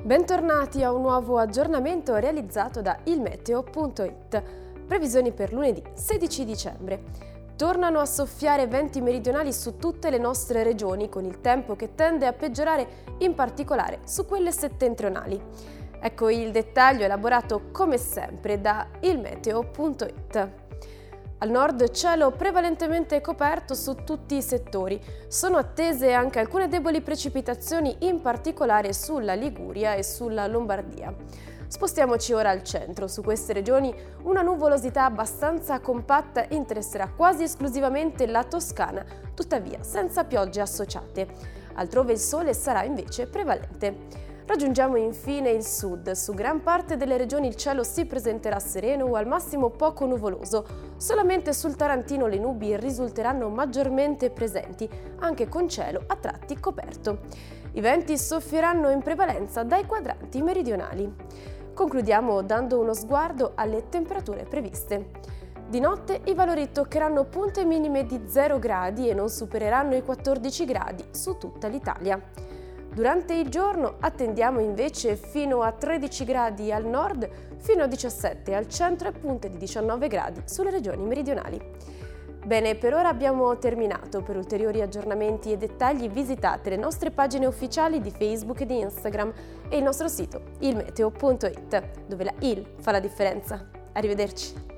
Bentornati a un nuovo aggiornamento realizzato da ilmeteo.it. Previsioni per lunedì 16 dicembre. Tornano a soffiare venti meridionali su tutte le nostre regioni, con il tempo che tende a peggiorare in particolare su quelle settentrionali. Ecco il dettaglio elaborato come sempre da ilmeteo.it. Al nord cielo prevalentemente coperto su tutti i settori. Sono attese anche alcune deboli precipitazioni, in particolare sulla Liguria e sulla Lombardia. Spostiamoci ora al centro. Su queste regioni una nuvolosità abbastanza compatta interesserà quasi esclusivamente la Toscana, tuttavia senza piogge associate. Altrove il sole sarà invece prevalente. Raggiungiamo infine il sud. Su gran parte delle regioni il cielo si presenterà sereno o al massimo poco nuvoloso. Solamente sul Tarantino le nubi risulteranno maggiormente presenti, anche con cielo a tratti coperto. I venti soffieranno in prevalenza dai quadranti meridionali. Concludiamo dando uno sguardo alle temperature previste. Di notte i valori toccheranno punte minime di 0 gradi e non supereranno i 14 gradi su tutta l'Italia. Durante il giorno attendiamo invece fino a 13 gradi al nord, fino a 17 al centro e punte di 19 gradi sulle regioni meridionali. Bene, per ora abbiamo terminato. Per ulteriori aggiornamenti e dettagli visitate le nostre pagine ufficiali di Facebook e di Instagram e il nostro sito ilmeteo.it, dove la IL fa la differenza. Arrivederci!